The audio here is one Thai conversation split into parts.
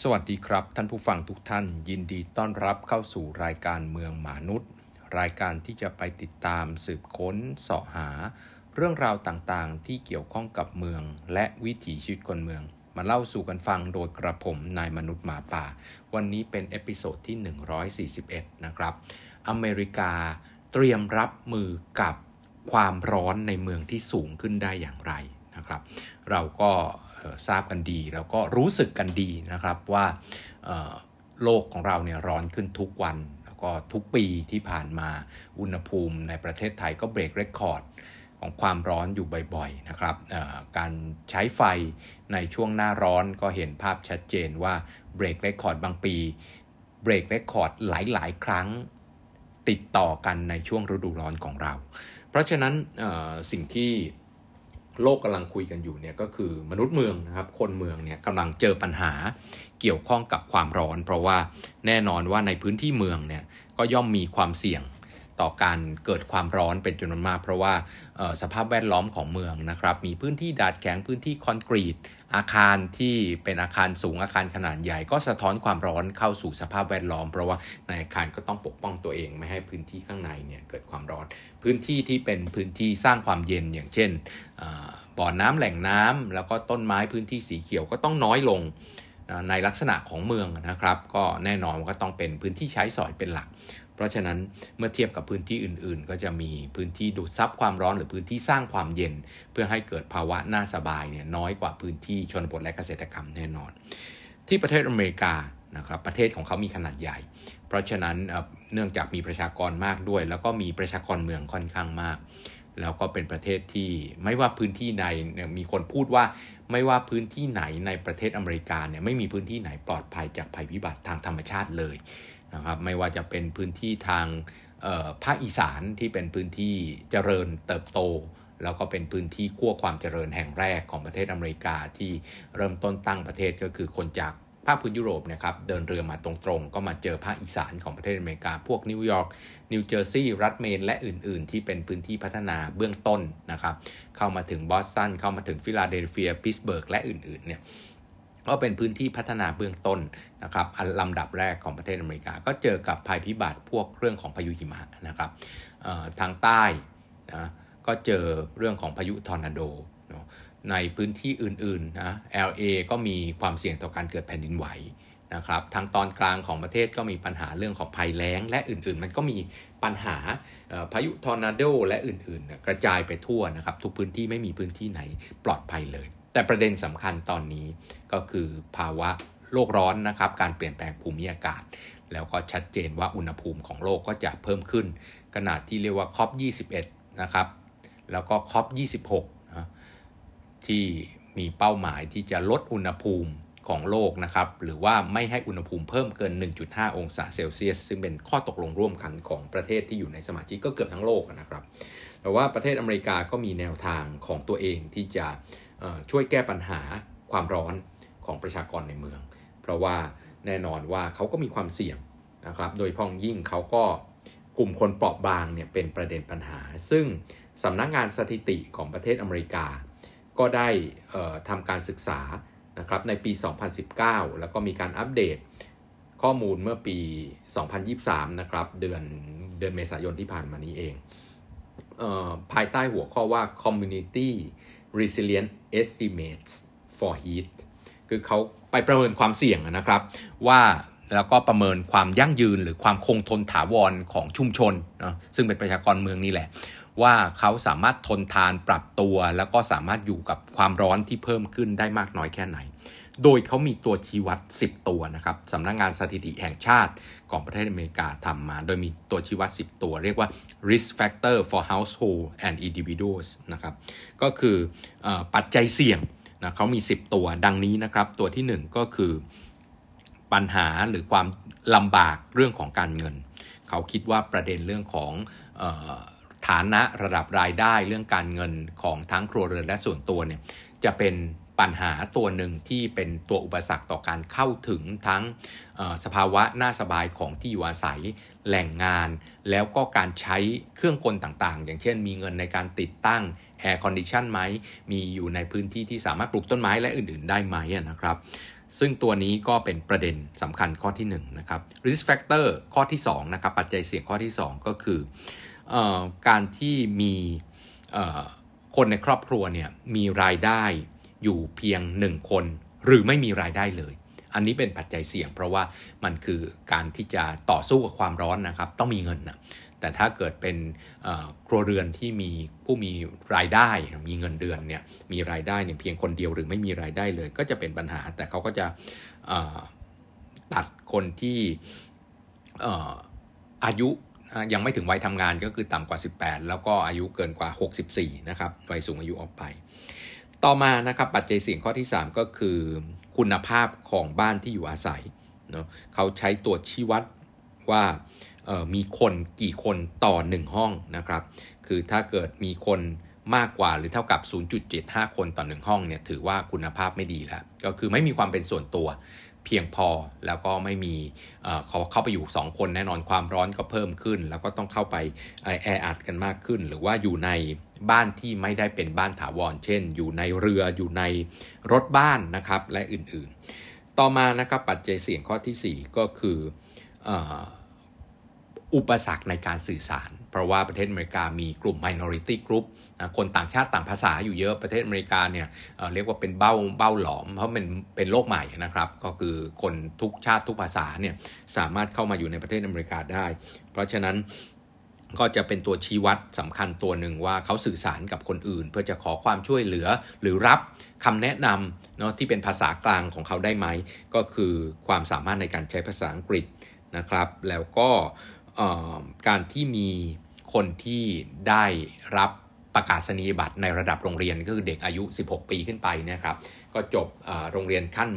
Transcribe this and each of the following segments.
สวัสดีครับ ท่านผู้ฟังทุกท่าน ยินดีต้อนรับเข้าสู่รายการเมืองหมานุด รายการที่จะไปติดตามสืบค้นเสาะหา เรื่องราวต่างๆ ที่เกี่ยวข้องกับเมือง และวิถีชีวิตคนเมือง มาเล่าสู่กันฟังโดยกระผมนายมนุษย์หมาป่า วันนี้เป็น episode ที่ 141 นะครับ อเมริกาเตรียมรับมือกับความร้อนในเมืองที่สูงขึ้นได้อย่างไร นะครับ เราก็ทราบกันดี แล้วก็รู้สึกกันดีนะครับว่าโลกของเราเนี่ยร้อนขึ้นทุกวัน แล้วก็ทุกปีที่ผ่านมาอุณหภูมิในประเทศไทยก็เบรกเรคคอร์ดของความร้อนอยู่บ่อยๆนะครับการใช้ไฟในช่วงหน้าร้อนก็เห็นภาพชัดเจนว่าเบรกเรคคอร์ดบางปีเบรกเรคคอร์ดหลายๆ ครั้งติดต่อกันในช่วงฤดูร้อนของเรา เพราะฉะนั้นสิ่งที่ โลกกำลังคุยกันอยู่เนี่ยก็คือมนุษย์เมืองนะครับ คนเมืองเนี่ยกำลังเจอปัญหาเกี่ยวข้องกับความร้อน เพราะว่าแน่นอนว่าในพื้นที่เมืองเนี่ยก็ย่อมมีความเสี่ยง ต่อการเกิดความร้อนเป็นจำนวนมาก เพราะว่าสภาพแวดล้อมของเมืองนะครับ มีพื้นที่ดาดแข็งพื้นที่คอนกรีต อาคารที่เป็นอาคารสูงอาคารขนาดใหญ่ ก็สะท้อนความร้อนเข้าสู่สภาพแวดล้อม เพราะว่าในอาคารก็ต้องปกป้องตัวเองไม่ให้พื้นที่ข้างในเนี่ยเกิดความร้อน พื้นที่ที่เป็นพื้นที่สร้างความเย็นอย่างเช่นบ่อน้ำแหล่งน้ำแล้วก็ต้นไม้พื้นที่สีเขียวก็ต้องน้อยลงในลักษณะของเมืองนะครับ ก็แน่นอนก็ต้องเป็นพื้นที่ใช้สอยเป็นหลักเพราะฉะนั้นเมื่อเทียบกับพื้นที่อื่น ๆ ก็จะมีพื้นที่ดูดซับความร้อนหรือพื้นที่สร้างความเย็น เพื่อให้เกิดภาวะน่าสบายเนี่ยน้อยกว่าพื้นที่ชนบทและเกษตรกรรมแน่นอน ที่ประเทศอเมริกานะครับประเทศของเขามีขนาดใหญ่ เพราะฉะนั้นเนื่องจากมีประชากรมากด้วย แล้วก็มีประชากรเมืองค่อนข้างมาก แล้วก็เป็นประเทศที่ไม่ว่าพื้นที่ใดเนี่ยมีคนพูดว่าไม่ว่าพื้นที่ไหนในประเทศอเมริกาเนี่ยไม่มีพื้นที่ไหนปลอดภัยจากภัยพิบัติทางธรรมชาติเลย นะครับไม่ว่าจะเป็นพื้นที่ทางภาคอีสานที่เป็นพื้นที่เจริญเติบโต แล้วก็เป็นพื้นที่ขั้วความเจริญแห่งแรกของประเทศอเมริกาที่เริ่มต้นตั้งประเทศก็คือคนจากภาคพื้นยุโรปนะครับเดินเรือมาตรงๆ ก็มาเจอภาคอีสานของประเทศอเมริกา พวกนิวยอร์กนิวเจอร์ซีย์รัฐเมน และอื่นๆ ที่เป็นพื้นที่พัฒนาเบื้องต้นนะครับเข้ามาถึงบอสตันเข้ามาถึงฟิลาเดลเฟีย พิตต์สเบิร์กและอื่นๆเนี่ย ก็เป็นพื้นที่พัฒนาเบื้องต้นนะครับอันลำดับแรกของประเทศอเมริกา ก็เจอกับภัยพิบัติพวกเรื่องของพายุหิมะนะครับทางใต้นะก็เจอเรื่องของพายุทอร์นาโดในพื้นที่อื่นๆนะ LA ก็มีความเสี่ยงต่อการเกิดแผ่นดินไหวนะครับทางตอนกลางของประเทศก็มีปัญหาเรื่องของภัยแล้ง และอื่นๆ มันก็มีปัญหาพายุทอร์นาโดและอื่นๆ กระจายไปทั่วนะครับ ทุกพื้นที่ไม่มีพื้นที่ไหนปลอดภัยเลย แต่ประเด็นสำคัญตอนนี้ก็คือภาวะโลกร้อนนะครับ การเปลี่ยนแปลงภูมิอากาศ แล้วก็ชัดเจนว่าอุณหภูมิของโลกก็จะเพิ่มขึ้น ขนาดที่เรียกว่าคอป21 นะครับ แล้วก็คอป26ที่มีเป้าหมายที่จะลดอุณหภูมิของโลกนะครับ หรือว่าไม่ให้อุณหภูมิเพิ่มเกิน 1.5 องศาเซลเซียส ซึ่งเป็นข้อตกลงร่วมกันของประเทศที่อยู่ในสมาชิกก็เกือบทั้งโลกนะครับ แต่ว่าประเทศอเมริกาก็มีแนวทางของตัวเองที่จะ ช่วยแก้ปัญหาความร้อนของประชากรในเมือง เพราะว่าแน่นอนว่าเขาก็มีความเสี่ยงนะครับ โดยพ้องยิ่งเขาก็กลุ่มคนเปราะบางเนี่ยเป็นประเด็นปัญหา ซึ่งสำนักงานสถิติของประเทศอเมริกา ก็ได้ทำการศึกษานะครับในปี 2019 แล้วก็มีการอัปเดตข้อมูลเมื่อปี 2023 นะครับ เดือนเดือนเมษายนที่ผ่านมานี้เองเอภายใต้หัวข้อว่า Community Resilient Estimates for Heat คือเขาไปประเมินความเสี่ยงนะครับ ว่าแล้วก็ประเมินความยั่งยืนหรือความคงทนถาวรของชุมชนนะซึ่งเป็นประชากรเมืองนี่แหละ ว่าเขาสามารถทนทานปรับตัว แล้วก็สามารถอยู่กับความร้อนที่เพิ่มขึ้นได้มากน้อยแค่ไหน โดยเขามีตัวชี้วัด 10 ตัวนะครับสำนักงงานสถิติแห่งชาติของประเทศอเมริกาทำมา โดยมีตัวชี้วัด 10 ตัว เรียกว่า risk factor for household and individuals นะครับก็คืออปัจจัยเสี่ยงนะเขามี 10 ตัวดังนี้นะครับ ตัวที่ 1 ก็คือปัญหาหรือความลำบากเรื่องของการเงิน เขาคิดว่าประเด็นเรื่องของฐานะระดับรายได้เรื่องการเงินของทั้งครัวเรือนและส่วนตัวเนี่ยจะเป็น ปัญหาตัวหนึ่งที่เป็นตัวอุปสรรคต่อการเข้าถึงทั้งสภาวะน่าสบายของที่อยู่อาศัยแหล่งงาน แล้วก็การใช้เครื่องกลต่างๆ อย่างเช่นมีเงินในการติดตั้ง air condition ไหม มีอยู่ในพื้นที่ที่สามารถปลูกต้นไม้และอื่น ๆ ได้ไหมนะครับ ซึ่งตัวนี้ก็เป็นประเด็นสำคัญข้อที่1นนะครับ risk factor ข้อที่2นะครับ ปัจจัยเสี่ยงข้อที่ 2 ก็คืออการที่มีคนในครอบครัวเนี่ยมีรายได้ อยู่เพียง 1 คน หรือไม่มีรายได้เลย อันนี้เป็นปัจจัยเสี่ยง เพราะว่ามันคือการที่จะต่อสู้กับความร้อนนะครับ ต้องมีเงินนะแต่ถ้าเกิดเป็นครัวเรือนที่มีผู้มีรายได้มีเงินเดือนเนี่ยมีรายได้เนี่ยเพียงคนเดียวหรือไม่มีรายได้เลย ก็จะเป็นปัญหา แต่เขาก็จะตัดคนที่อายุยังไม่ถึงวัยทำงานก็คือต่ำกว่า 18 แล้วก็อายุเกินกว่า 64 นะครับวัยสูงอายุออกไป ต่อมานะครับปัจจัยเสี่ยงข้อที่ 3 ก็คือคุณภาพของบ้านที่อยู่อาศัยเนาะเขาใช้ตัวชี้วัดว่ามีคนกี่คนต่อ 1 ห้องนะครับ คือถ้าเกิดมีคนมากกว่าหรือเท่ากับ 0.75 คนต่อ 1 ห้องเนี่ยถือว่าคุณภาพไม่ดีแล้ว ก็คือไม่มีความเป็นส่วนตัวเพียงพอแล้วก็ไม่มีเขาเข้าไปอยู่ 2 คนแน่นอนความร้อนก็เพิ่มขึ้น แล้วก็ต้องเข้าไปแออัดกันมากขึ้น หรือว่าอยู่ใน บ้านที่ไม่ได้เป็นบ้านถาวร เช่น อยู่ในเรืออยู่ในรถบ้านนะครับและอื่นๆ ต่อมานะครับปัจจัยเสี่ยงข้อที่ 4 ก็คืออุปสรรคในการสื่อสาร เพราะว่าประเทศอเมริกามีกลุ่ม minority group คนต่างชาติต่างภาษาอยู่เยอะประเทศอเมริกาเนี่ยเรียกว่าเป็นเบ้าเบ้าหลอม เพราะมันเป็นโลกใหม่นะครับ ก็คือคนทุกชาติทุกภาษาเนี่ยสามารถเข้ามาอยู่ในประเทศอเมริกาได้ เพราะฉะนั้น ก็จะเป็นตัวชี้วัดสำคัญตัวหนึ่งว่าเขาสื่อสารกับคนอื่น เพื่อจะขอความช่วยเหลือหรือรับคำแนะนำเนาะที่เป็นภาษากลางของเขาได้ไหม ก็คือความสามารถในการใช้ภาษาอังกฤษนะครับ แล้วก็การที่มีคนที่ได้รับ ประกาศนียบัตรในระดับโรงเรียนก็คือเด็กอายุ 16 ปีขึ้นไปนะครับ ก็จบโรงเรียนขั้น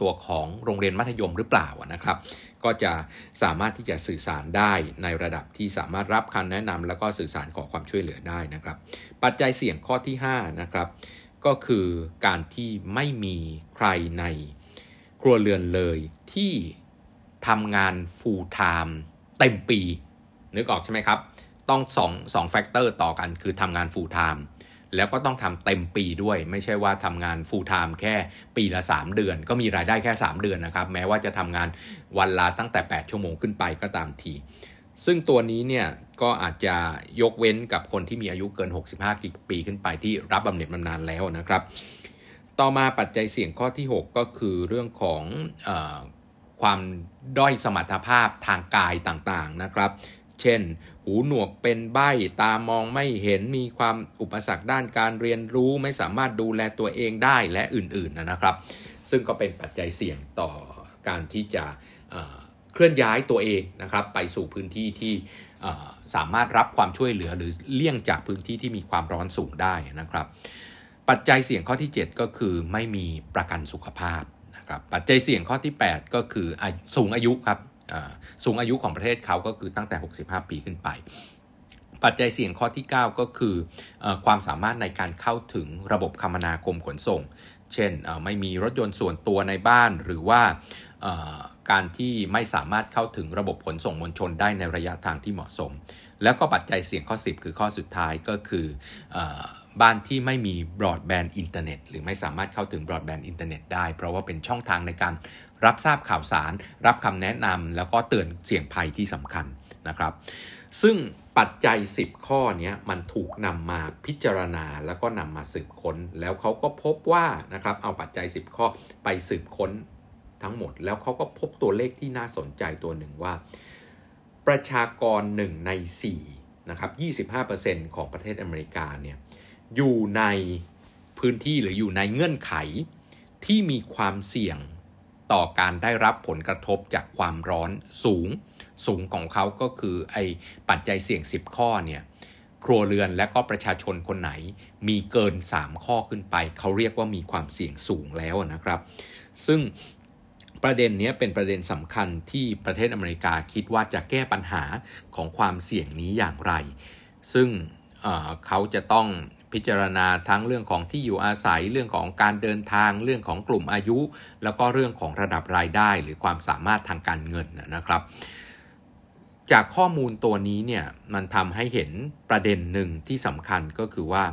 ตัวของโรงเรียนมัธยมหรือเปล่านะครับ ก็จะสามารถที่จะสื่อสารได้ในระดับที่สามารถรับคำแนะนำแล้วก็สื่อสารขอความช่วยเหลือได้นะครับ ปัจจัยเสี่ยงข้อที่5นะครับก็คือการที่ไม่มีใครในครัวเรือนเลยที่ทำงาน full time เต็มปีนึกออกใช่ไหมครับ ต้องสองสอง factor ต่อกันคือทำงาน full time แล้วก็ต้องทำเต็มปีด้วย ไม่ใช่ว่าทำงาน full time แค่ปีละ 3 เดือน ก็มีรายได้แค่ 3 เดือนนะครับ แม้ว่าจะทำงานวันละตั้งแต่ 8 ชั่วโมงขึ้นไปก็ตามที ซึ่งตัวนี้เนี่ยก็อาจจะยกเว้นกับคนที่มีอายุเกิน 65 ปีขึ้นไปที่รับบำเหน็จบำนาญแล้วนะครับ ต่อมาปัจจัยเสี่ยงข้อที่ 6 ก็คือเรื่องของอความด้อยสมรรถภาพทางกายต่างๆนะครับ เช่น หูหนวกเป็นใบ้ตามองไม่เห็นมีความอุปสรรคด้านการเรียนรู้ไม่สามารถดูแลตัวเองได้และอื่นๆนะครับ ซึ่งก็เป็นปัจจัยเสี่ยงต่อการที่จะเคลื่อนย้ายตัวเองนะครับ ไปสู่พื้นที่ที่สามารถรับความช่วยเหลือหรือเลี่ยงจากพื้นที่ที่มีความร้อนสูงได้นะครับ ปัจจัยเสี่ยงข้อที่ 7 ก็คือไม่มีประกันสุขภาพนะครับปัจจัยเสี่ยงข้อที่ 8 ก็คือสูงอายุครับ สูงอายุของประเทศเขาก็คือตั้งแต่ 65 ปีขึ้นไป ปัจจัยเสี่ยงข้อที่ 9 ก็คืออความสามารถในการเข้าถึงระบบคมนาคมขนส่ง เช่นไม่มีรถยนต์ส่วนตัวในบ้านหรือว่าการที่ไม่สามารถเข้าถึงระบบขนส่งมวลชนได้ในระยะทางที่เหมาะสม แล้วก็ปัจจัยเสี่ยงข้อ 10 คือข้อสุดท้ายก็คือ บ้านที่ไม่มีบรอดแบนด์อินเทอร์เน็ตหรือไม่สามารถเข้าถึงบรอดแบนด์อินเทอร์เน็ตได้ เพราะว่าเป็นช่องทางในการรับทราบข่าวสาร รับคำแนะนำแล้วก็เตือนเสี่ยงภัยที่สำคัญนะครับ ซึ่งปัจจัย 10 ข้อนี้มันถูกนำมาพิจารณาแล้วก็นำมาสืบค้น แล้วเขาก็พบว่านะครับเอาปัจจัย 10 ข้อไปสืบค้นทั้งหมด แล้วเขาก็พบตัวเลขที่น่าสนใจตัวหนึ่งว่า ประชากร 1 ใน4นะครับ25%ของประเทศอเมริกาเนี่ย อยู่ในพื้นที่หรืออยู่ในเงื่อนไข ที่มีความเสี่ยงต่อการได้รับผลกระทบจากความร้อนสูง สูงของเขาก็คือไอ้ปัจจัยเสี่ยง 10 ข้อเนี่ยครัวเรือนและก็ประชาชนคนไหนมีเกิน 3 ข้อขึ้นไป เขาเรียกว่ามีความเสี่ยงสูงแล้วนะครับ ซึ่งประเด็นนี้เป็นประเด็นสำคัญที่ประเทศอเมริกาคิดว่าจะแก้ปัญหาของความเสี่ยงนี้อย่างไร ซึ่งเขาจะต้อง พิจารณาทั้งเรื่องของที่อยู่อาศัยเรื่องของการเดินทางเรื่องของกลุ่มอายุ แล้วก็เรื่องของระดับรายได้ หรือความสามารถทางการเงินนะครับ จากข้อมูลตัวนี้เนี่ยมันทำให้เห็นประเด็นหนึ่งที่สำคัญก็คือว่า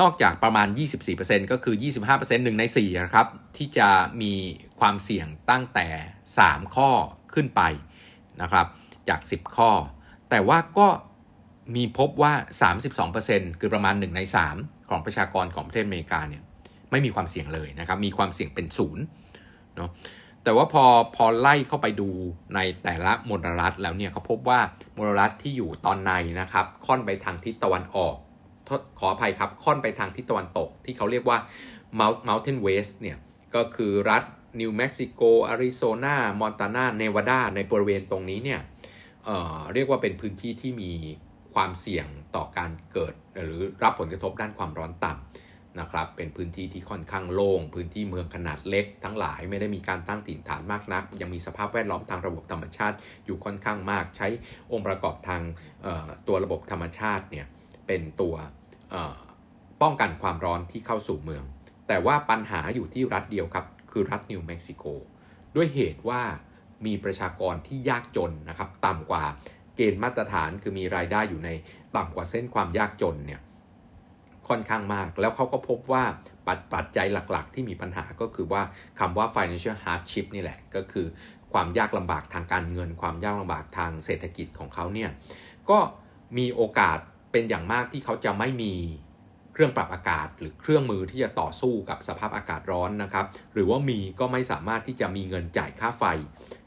นอกจากประมาณ 24%ก็คือ 25%หนึ่งใน4นะครับ ที่จะมีความเสี่ยงตั้งแต่ 3 ข้อขึ้นไปนะครับ จาก 10 ข้อ แต่ว่าก็ มีพบว่า 32%คือประมาณ 1 ใน 3 ของประชากรของประเทศอเมริกาเนี่ยไม่มีความเสี่ยงเลยนะครับ มีความเสี่ยงเป็นศูนย์เนาะแต่ว่าพอพอไล่เข้าไปดูในแต่ละมลรัฐแล้วเนี่ยเขาพบว่ามลรัฐที่อยู่ตอนในนะครับค่อนไปทางทิศตะวันออกขออภัยครับ ค่อนไปทางทิศตะวันตก ที่เขาเรียกว่า Mountain West เนี่ยก็คือรัฐนิวเม็กซิโกอาริโซนา มอนตานาเนวาดา ในบริเวณตรงนี้เนี่ยเเรียกว่าเป็นพื้นที่ที่มี ความเสี่ยงต่อการเกิด หรือรับผลกระทบด้านความร้อนต่ำนะครับ เป็นพื้นที่ที่ค่อนข้างโล่งพื้นที่เมืองขนาดเล็ก ทั้งหลายไม่ได้มีการตั้งถิ่นฐานมากนัก ยังมีสภาพแวดล้อมทางระบบธรรมชาติอยู่ค่อนข้างมาก ใช้องค์ประกอบทางตัวระบบธรรมชาติเนี่ยเป็นตัวป้องกันความร้อนที่เข้าสู่เมือง แต่ว่าปัญหาอยู่ที่รัฐเดียวครับ คือรัฐนิวเม็กซิโกด้วยเหตุว่ามีประชากรที่ยากจนนะครับต่ำกว่า เกณฑ์มาตรฐานคือมีรายได้อยู่ในต่ำกว่าเส้นความยากจนเนี่ยค่อนข้างมาก แล้วเขาก็พบว่าปัจปัจจัยหลักๆ ที่มีปัญหาก็คือว่าคำว่า financial hardship นี่แหละ ก็คือความยากลำบากทางการเงิน ความยากลำบากทางเศรษฐกิจของเขาเนี่ยก็มีโอกาสเป็นอย่างมากที่เขาจะไม่มีเครื่องปรับอากาศ หรือเครื่องมือที่จะต่อสู้กับสภาพอากาศร้อนนะครับ หรือว่ามีก็ไม่สามารถที่จะมีเงินจ่ายค่าไฟ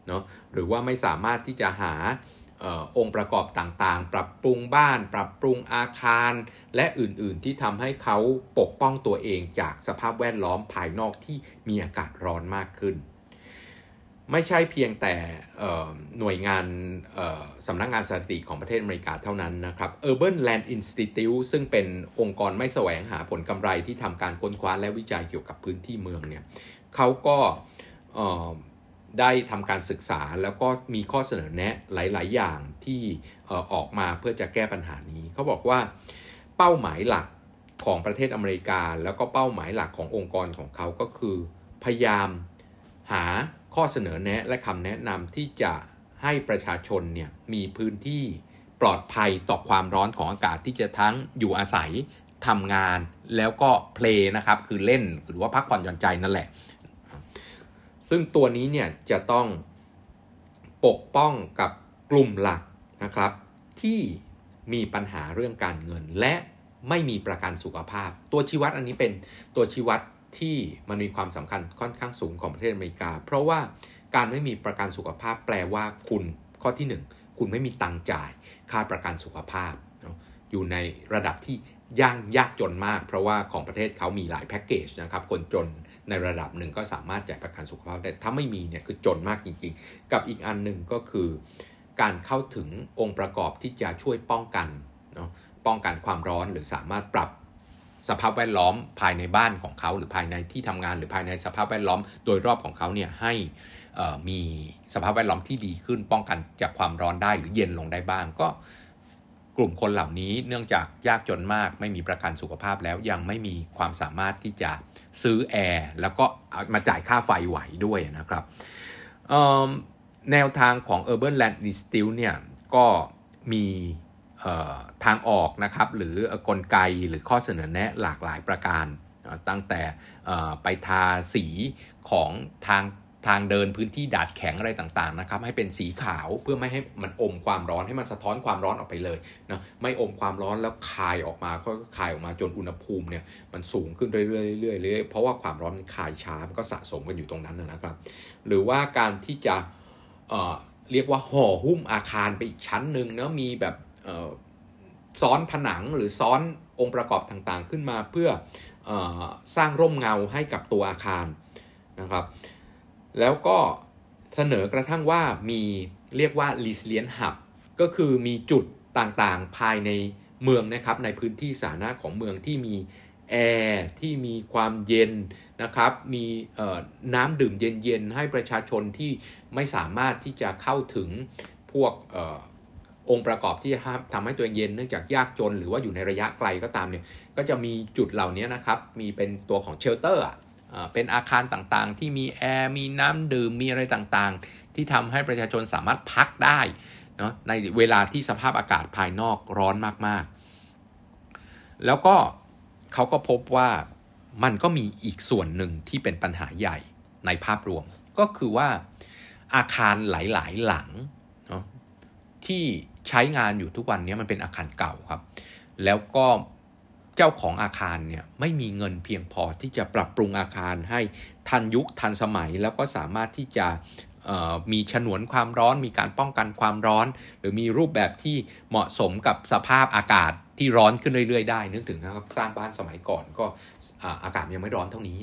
เนาะหรือว่าไม่สามารถที่จะหา องค์ประกอบต่างๆ ปรับปรุงบ้าน ปรับปรุงอาคาร และอื่นๆที่ทำให้เขาปกป้องตัวเองจากสภาพแวดล้อมภายนอกที่มีอากาศร้อนมากขึ้น ไม่ใช่เพียงแต่หน่วยงานสำนักงงานสถิติของประเทศอเมริกาเท่านั้นนะครับ Urban Land Institute ซึ่งเป็นองค์กรไม่แสวงหาผลกำไรที่ทำการค้นคว้าและวิจัยเกี่ยวกับพื้นที่เมืองเนี่ยเขาก็ ได้ทำการศึกษาแล้วก็มีข้อเสนอแนะหลาย ๆ อย่างที่ออกมาเพื่อจะแก้ปัญหานี้ เขาบอกว่าเป้าหมายหลักของประเทศอเมริกา แล้วก็เป้าหมายหลักขององค์กรของเขาก็คือ พยายามหาข้อเสนอแนะและคำแนะนำที่จะให้ประชาชนเนี่ยมีพื้นที่ปลอดภัยต่อความร้อนของอากาศที่จะทั้งอยู่อาศัยทำงานแล้วก็เพลย์นะครับ คือเล่นหรือว่าพักผ่อนหย่อนใจนั่นแหละ ซึ่งตัวนี้เนี่ยจะต้องปกป้องกับกลุ่มหลักนะครับ ที่มีปัญหาเรื่องการเงิน และไม่มีประกันสุขภาพ ตัวชี้วัดอันนี้เป็นตัวชี้วัดที่มันมีความสำคัญค่อนข้างสูงของประเทศอเมริกา เพราะว่าการไม่มีประกันสุขภาพแปลว่าคุณข้อที่ 1 คุณไม่มีตังจ่าย ค่าประกันสุขภาพ อยู่ในระดับที่ย่างยากจนมาก เพราะว่าของประเทศเขามีหลายแพ็กเกจนะครับคนจน ในระดับหนึ่งก็สามารถจ่ายประกันสุขภาพได้ ถ้าไม่มีเนี่ยคือจนมากจริงๆ กับอีกอันหนึ่งก็คือ การเข้าถึงองค์ประกอบที่จะช่วยป้องกันเนาะป้องกันความร้อนหรือสามารถปรับสภาพแวดล้อมภายในบ้านของเขาหรือภายในที่ทำงานหรือภายในสภาพแวดล้อม โดยรอบของเขาเนี่ยให้มีสภาพแวดล้อมที่ดีขึ้น ป้องกันจากความร้อนได้หรือเย็นลงได้บ้างก็ กลุ่มคนเหล่านี้เนื่องจากยากจนมากไม่มีประกันสุขภาพแล้วยังไม่มีความสามารถที่จะซื้อแอร์แล้วก็มาจ่ายค่าไฟไหวด้วยนะครับแนวทางของ Urban Land Institute เนี่ยก็มีทางออกนะครับหรือกลไกหรือข้อเสนอแนะหลากหลายประการตั้งแต่ไปทาสีของทาง ทางเดินพื้นที่ดาดแข็งอะไรต่างๆนะครับให้เป็นสีขาวเพื่อไม่ให้มันอมความร้อนให้มันสะท้อนความร้อนออกไปเลยนะไม่อมความร้อนแล้วคายออกมาก็คายออกมาจนอุณหภูมิเนี่ยมันสูงขึ้นเรื่อยๆเรื่อยๆเพราะว่าความร้อนมันคายช้ามันก็สะสมกันอยู่ตรงนั้นนะครับ หรือว่าการที่จะเเรียกว่าห่อหุ้มอาคารไปอีกชั้นหนึ่งนะมีแบบซ้อนผนังหรือซ้อนองค์ประกอบต่างๆ ขึ้นมาเพื่ออสร้างร่มเงาให้กับตัวอาคารนะครับ แล้วก็เสนอกระทั่งว่ามีเรียกว่า resilient hub ก็คือมีจุดต่างๆภายในเมืองนะครับในพื้นที่สาธารณะของเมืองที่มีแอร์ที่มีความเย็นนะครับ มีน้ำดื่มเย็น ๆ ให้ประชาชนที่ไม่สามารถที่จะเข้าถึงพวกองค์ประกอบที่ทำให้ตัวเองเย็นเนื่องจากยากจนหรือว่าอยู่ในระยะไกลก็ตามเนี่ยก็จะมีจุดเหล่านี้นะครับ มีเป็นตัวของ shelter เป็นอาคารต่างๆ ที่มีแอร์มีน้ำดื่มมีอะไรต่างๆ ที่ทำให้ประชาชนสามารถพักได้เนาะในเวลาที่สภาพอากาศภายนอกร้อนมากๆ แล้วก็เขาก็พบว่ามันก็มีอีกส่วนหนึ่งที่เป็นปัญหาใหญ่ในภาพรวม ก็คือว่าอาคารหลายๆหลังเนาะที่ใช้งานอยู่ทุกวันนี้มันเป็นอาคารเก่าครับ แล้วก็ เจ้าของอาคารเนี่ยไม่มีเงินเพียงพอที่จะปรับปรุงอาคารให้ทันยุคทันสมัย แล้วก็สามารถที่จะมีฉนวนความร้อน มีการป้องกันความร้อน หรือมีรูปแบบที่เหมาะสมกับสภาพอากาศที่ร้อนขึ้นเรื่อย ๆ ได้นึกถึงนะครับสร้างบ้านสมัยก่อนก็อากาศยังไม่ร้อนเท่านี้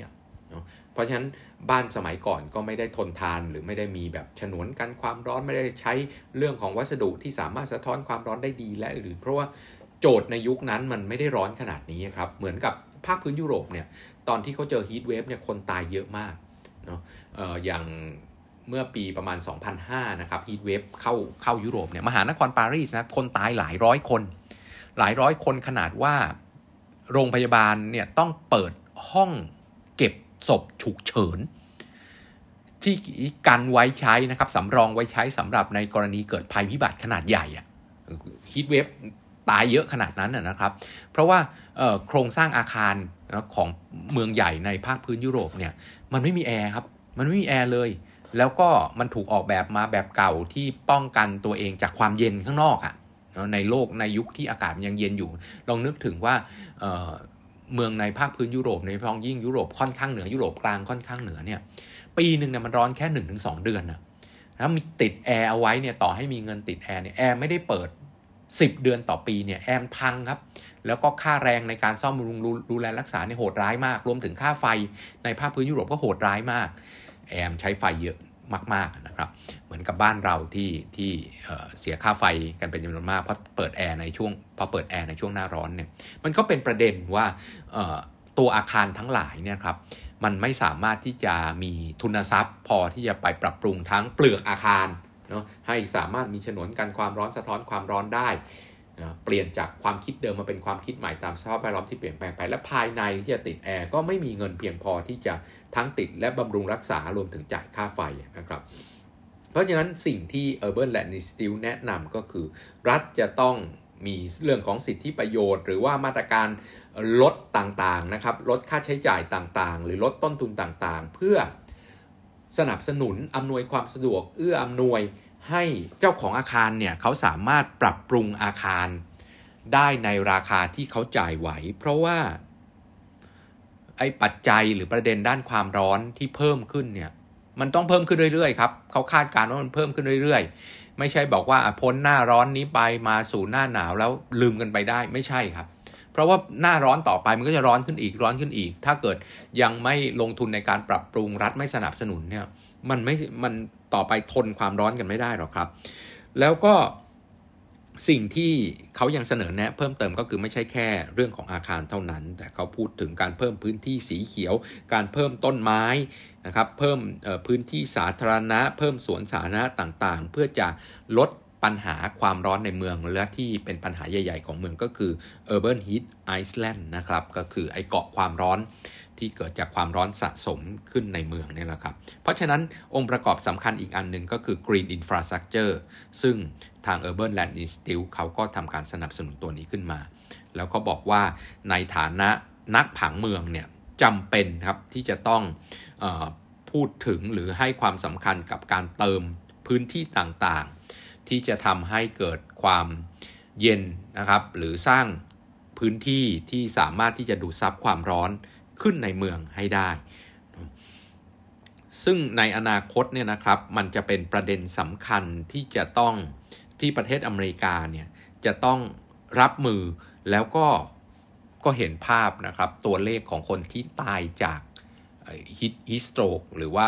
เพราะฉะนั้นบ้านสมัยก่อนก็ไม่ได้ทนทานหรือไม่ได้มีแบบฉนวนกันความร้อนไม่ได้ใช้เรื่องของวัสดุที่สามารถสะท้อนความร้อนได้ดีและอื่นเพราะว่า โจทย์ในยุคนั้นมันไม่ได้ร้อนขนาดนี้ครับ เหมือนกับภาคพื้นยุโรปเนี่ย ตอนที่เขาเจอฮีทเวฟเนี่ยคนตายเยอะมากเนาะอย่างเมื่อปีประมาณ 2005 นะครับฮีทเวฟเข้าเข้ายุโรปเนี่ย มหานครปารีสนะ คนตายหลายร้อยคน หลายร้อยคนขนาดว่าโรงพยาบาลเนี่ยต้องเปิดห้องเก็บศพฉุกเฉิน ที่กันไว้ใช้นะครับสำรองไว้ใช้สำหรับในกรณีเกิดภัยพิบัติขนาดใหญ่อะฮีทเวฟ ตายเยอะขนาดนั้นนะครับ เพราะว่าโครงสร้างอาคารของเมืองใหญ่ในภาคพื้นยุโรปเนี่ยมันไม่มีแอร์ครับมันไม่มีแอร์เลย แล้วก็มันถูกออกแบบมาแบบเก่าที่ป้องกันตัวเองจากความเย็นข้างนอกอะ่ะในโลกในยุคที่อากาศยังเย็นอยู่ ลองนึกถึงว่าเเมืองในภาคพื้นยุโรปในพ้องยิ่งยุโรปค่อนข้างเหนือยุโรปกลางค่อนข้างเหนือเนี่ยปีหนึ่งเนี่ยมันร้อนแค่หนึ่งถึงสองเดือนนะถ้ามีติดแอร์เอาไว้เนี่ยต่อให้มีเงินติดแอร์เนี่ยแอร์ไม่ได้เปิด 10 เดือนต่อปีเนี่ยแอร์พังครับ แล้วก็ค่าแรงในการซ่อมบำรุงดูแลรักษาเนี่ยโหดร้ายมาก รวมถึงค่าไฟในภาคพื้นยุโรปก็โหดร้ายมาก แอร์ใช้ไฟเยอะมากๆนะครับ เหมือนกับบ้านเราที่ที่เสียค่าไฟกันเป็นจำนวนมากเพราะเปิดแอร์ในช่วงพอเปิดแอร์ในช่วงหน้าร้อนเนี่ยมันก็เป็นประเด็นว่าตัวอาคารทั้งหลายเนี่ยครับมันไม่สามารถที่จะมีทุนทรัพย์ พอที่จะไปปรับปรุงทั้งเปลือกอาคาร เนาะให้สามารถมีฉนวนกันความร้อนสะท้อนความร้อนได้นะเปลี่ยนจากความคิดเดิมมาเป็นความคิดใหม่ตามสภาพแวดล้อมที่เปลี่ยนแปลงไป และภายในที่จะติดแอร์ก็ไม่มีเงินเพียงพอที่จะทั้งติดและบำรุงรักษารวมถึงจ่ายค่าไฟนะครับ เพราะฉะนั้นสิ่งที่ Urban Land Institute แนะนำก็คือ รัฐจะต้องมีเรื่องของสิทธิประโยชน์ หรือว่ามาตรการลดต่างๆนะครับลดค่าใช้จ่ายต่างๆ หรือลดต้นทุนต่างๆ เพื่อ สนับสนุนอำนวยความสะดวก เอื้ออำนวยให้เจ้าของอาคารเนี่ยเขาสามารถปรับปรุงอาคาร ได้ในราคาที่เขาจ่ายไหว เพราะว่าไอ้ปัจจัยหรือประเด็นด้านความร้อนที่เพิ่มขึ้นเนี่ยมันต้องเพิ่มขึ้นเรื่อยๆครับเขาคาดการณ์ว่ามันเพิ่มขึ้นเรื่อยๆ ไม่ใช่บอกว่าพ้นหน้าร้อนนี้ไปมาสู่หน้าหนาวแล้วลืมกันไปได้ไม่ใช่ครับ เพราะว่าหน้าร้อนต่อไปมันก็จะร้อนขึ้นอีกร้อนขึ้นอีก ถ้าเกิดยังไม่ลงทุนในการปรับปรุงรัฐไม่สนับสนุนเนี่ยมันไม่มันต่อไปทนความร้อนกันไม่ได้หรอกครับ แล้วก็สิ่งที่เขายังเสนอแนะ เพิ่มเติมก็คือไม่ใช่แค่เรื่องของอาคารเท่านั้น แต่เขาพูดถึงการเพิ่มพื้นที่สีเขียว การเพิ่มต้นไม้นะครับ เพิ่มพื้นที่สาธารณะ เพิ่มสวนสาธารณะต่างๆ เพื่อจะลด ปัญหาความร้อนในเมืองและที่เป็นปัญหาใหญ่ ๆ ของเมืองก็คือ Urban Heat Island นะครับ ก็คือไอเกาะความร้อนที่เกิดจากความร้อนสะสมขึ้นในเมืองนี่แหละครับ เพราะฉะนั้นองค์ประกอบสำคัญอีกอันหนึ่งก็คือ Green Infrastructure ซึ่งทาง Urban Land Institute เขาก็ทำการสนับสนุนตัวนี้ขึ้นมา แล้วก็บอกว่าในฐานะนักผังเมืองเนี่ยจำเป็นครับที่จะต้องอพูดถึงหรือให้ความสำคัญกับการเติมพื้นที่ต่างๆ ที่จะทำให้เกิดความเย็นนะครับ หรือสร้างพื้นที่ที่สามารถที่จะดูดซับความร้อนขึ้นในเมืองให้ได้ ซึ่งในอนาคตเนี่ยนะครับ มันจะเป็นประเด็นสำคัญที่จะต้องที่ประเทศอเมริกาเนี่ยจะต้องรับมือแล้วก็ก็เห็นภาพนะครับตัวเลขของคนที่ตายจาก ฮิตฮิสโตรกหรือว่า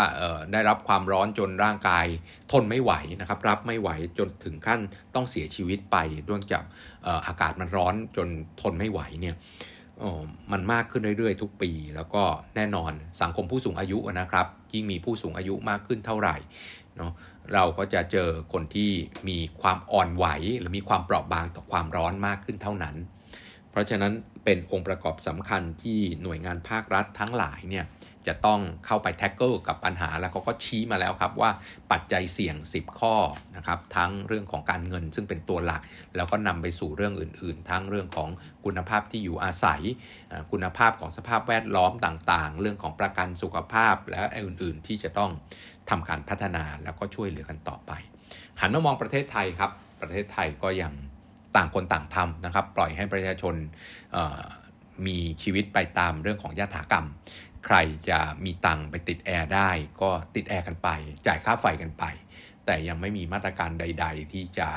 ได้รับความร้อนจนร่างกายทนไม่ไหวนะครับ รับไม่ไหวจนถึงขั้นต้องเสียชีวิตไปเนื่องจากอากาศมันร้อนจนทนไม่ไหวเนี่ยมันมากขึ้นเรื่อยๆ ทุกปี แล้วก็แน่นอนสังคมผู้สูงอายุนะครับ ยิ่งมีผู้สูงอายุมากขึ้นเท่าไหร่เนาะเราก็จะเจอคนที่มีความอ่อนไหว หรือมีความเปราะบางต่อความร้อนมากขึ้นเท่านั้น เพราะฉะนั้นเป็นองค์ประกอบสำคัญที่หน่วยงานภาครัฐทั้งหลายเนี่ย จะต้องเข้าไปแท็กเกิลกับปัญหาแล้วเขาก็ชี้มาแล้วครับว่าปัจจัยเสี่ยง 10 ข้อนะครับทั้งเรื่องของการเงินซึ่งเป็นตัวหลัก แล้วก็นำไปสู่เรื่องอื่น ๆ ทั้งเรื่องของคุณภาพที่อยู่อาศัย คุณภาพของสภาพแวดล้อมต่างๆ เรื่องของประกันสุขภาพและอื่น ๆ ที่จะต้องทำการพัฒนาแล้วก็ช่วยเหลือกันต่อไป หันมามองประเทศไทยครับ ประเทศไทยก็ยังต่างคนต่างทำนะครับ ปล่อยให้ประชาชนมีชีวิตไปตามเรื่องของยถากรรม ใครจะมีตังไปติดแอร์ได้ ก็ติดแอร์กันไป จ่ายค่าไฟกันไป แต่ยังไม่มีมาตรการใด ๆ ที่จะ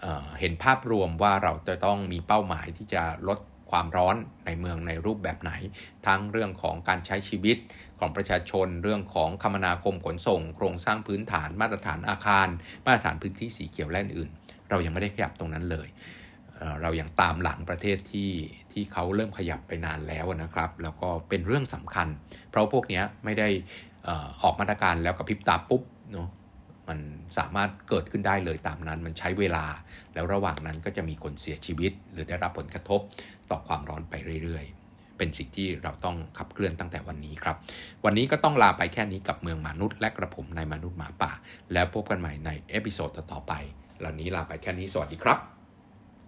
เเห็นภาพรวมว่าเราจะต้องมีเป้าหมายที่จะลดความร้อนในเมืองในรูปแบบไหน ทั้งเรื่องของการใช้ชีวิตของประชาชน เรื่องของคมนาคมขนส่ง โครงสร้างพื้นฐาน มาตรฐานอาคาร มาตรฐานพื้นที่สีเขียวและอื่น เรายังไม่ได้ขยับตรงนั้นเลย เรายัางตามหลังประเทศที่ที่เขาเริ่มขยับไปนานแล้วนะครับ แล้วก็เป็นเรื่องสำคัญ เพราะพวกนี้ไม่ได้ออกมาตรการแล้วกับพิบตาปุ๊บเนาะมันสามารถเกิดขึ้นได้เลยตามนั้น มันใช้เวลา แล้วระหว่างนั้นก็จะมีคนเสียชีวิต หรือได้รับผลกระทบต่อความร้อนไปเรื่อยๆ เป็นสิ่งที่เราต้องขับเคลื่อนตั้งแต่วันนี้ครับ วันนี้ก็ต้องลาไปแค่นี้กับเมืองมนุษย์ และกระผมในมนุษย์หมาป่า แล้วพบกันใหม่ในเอพิโซดต่อไปเหล่านี้ลาไปแค่นี้สวัสดีครับ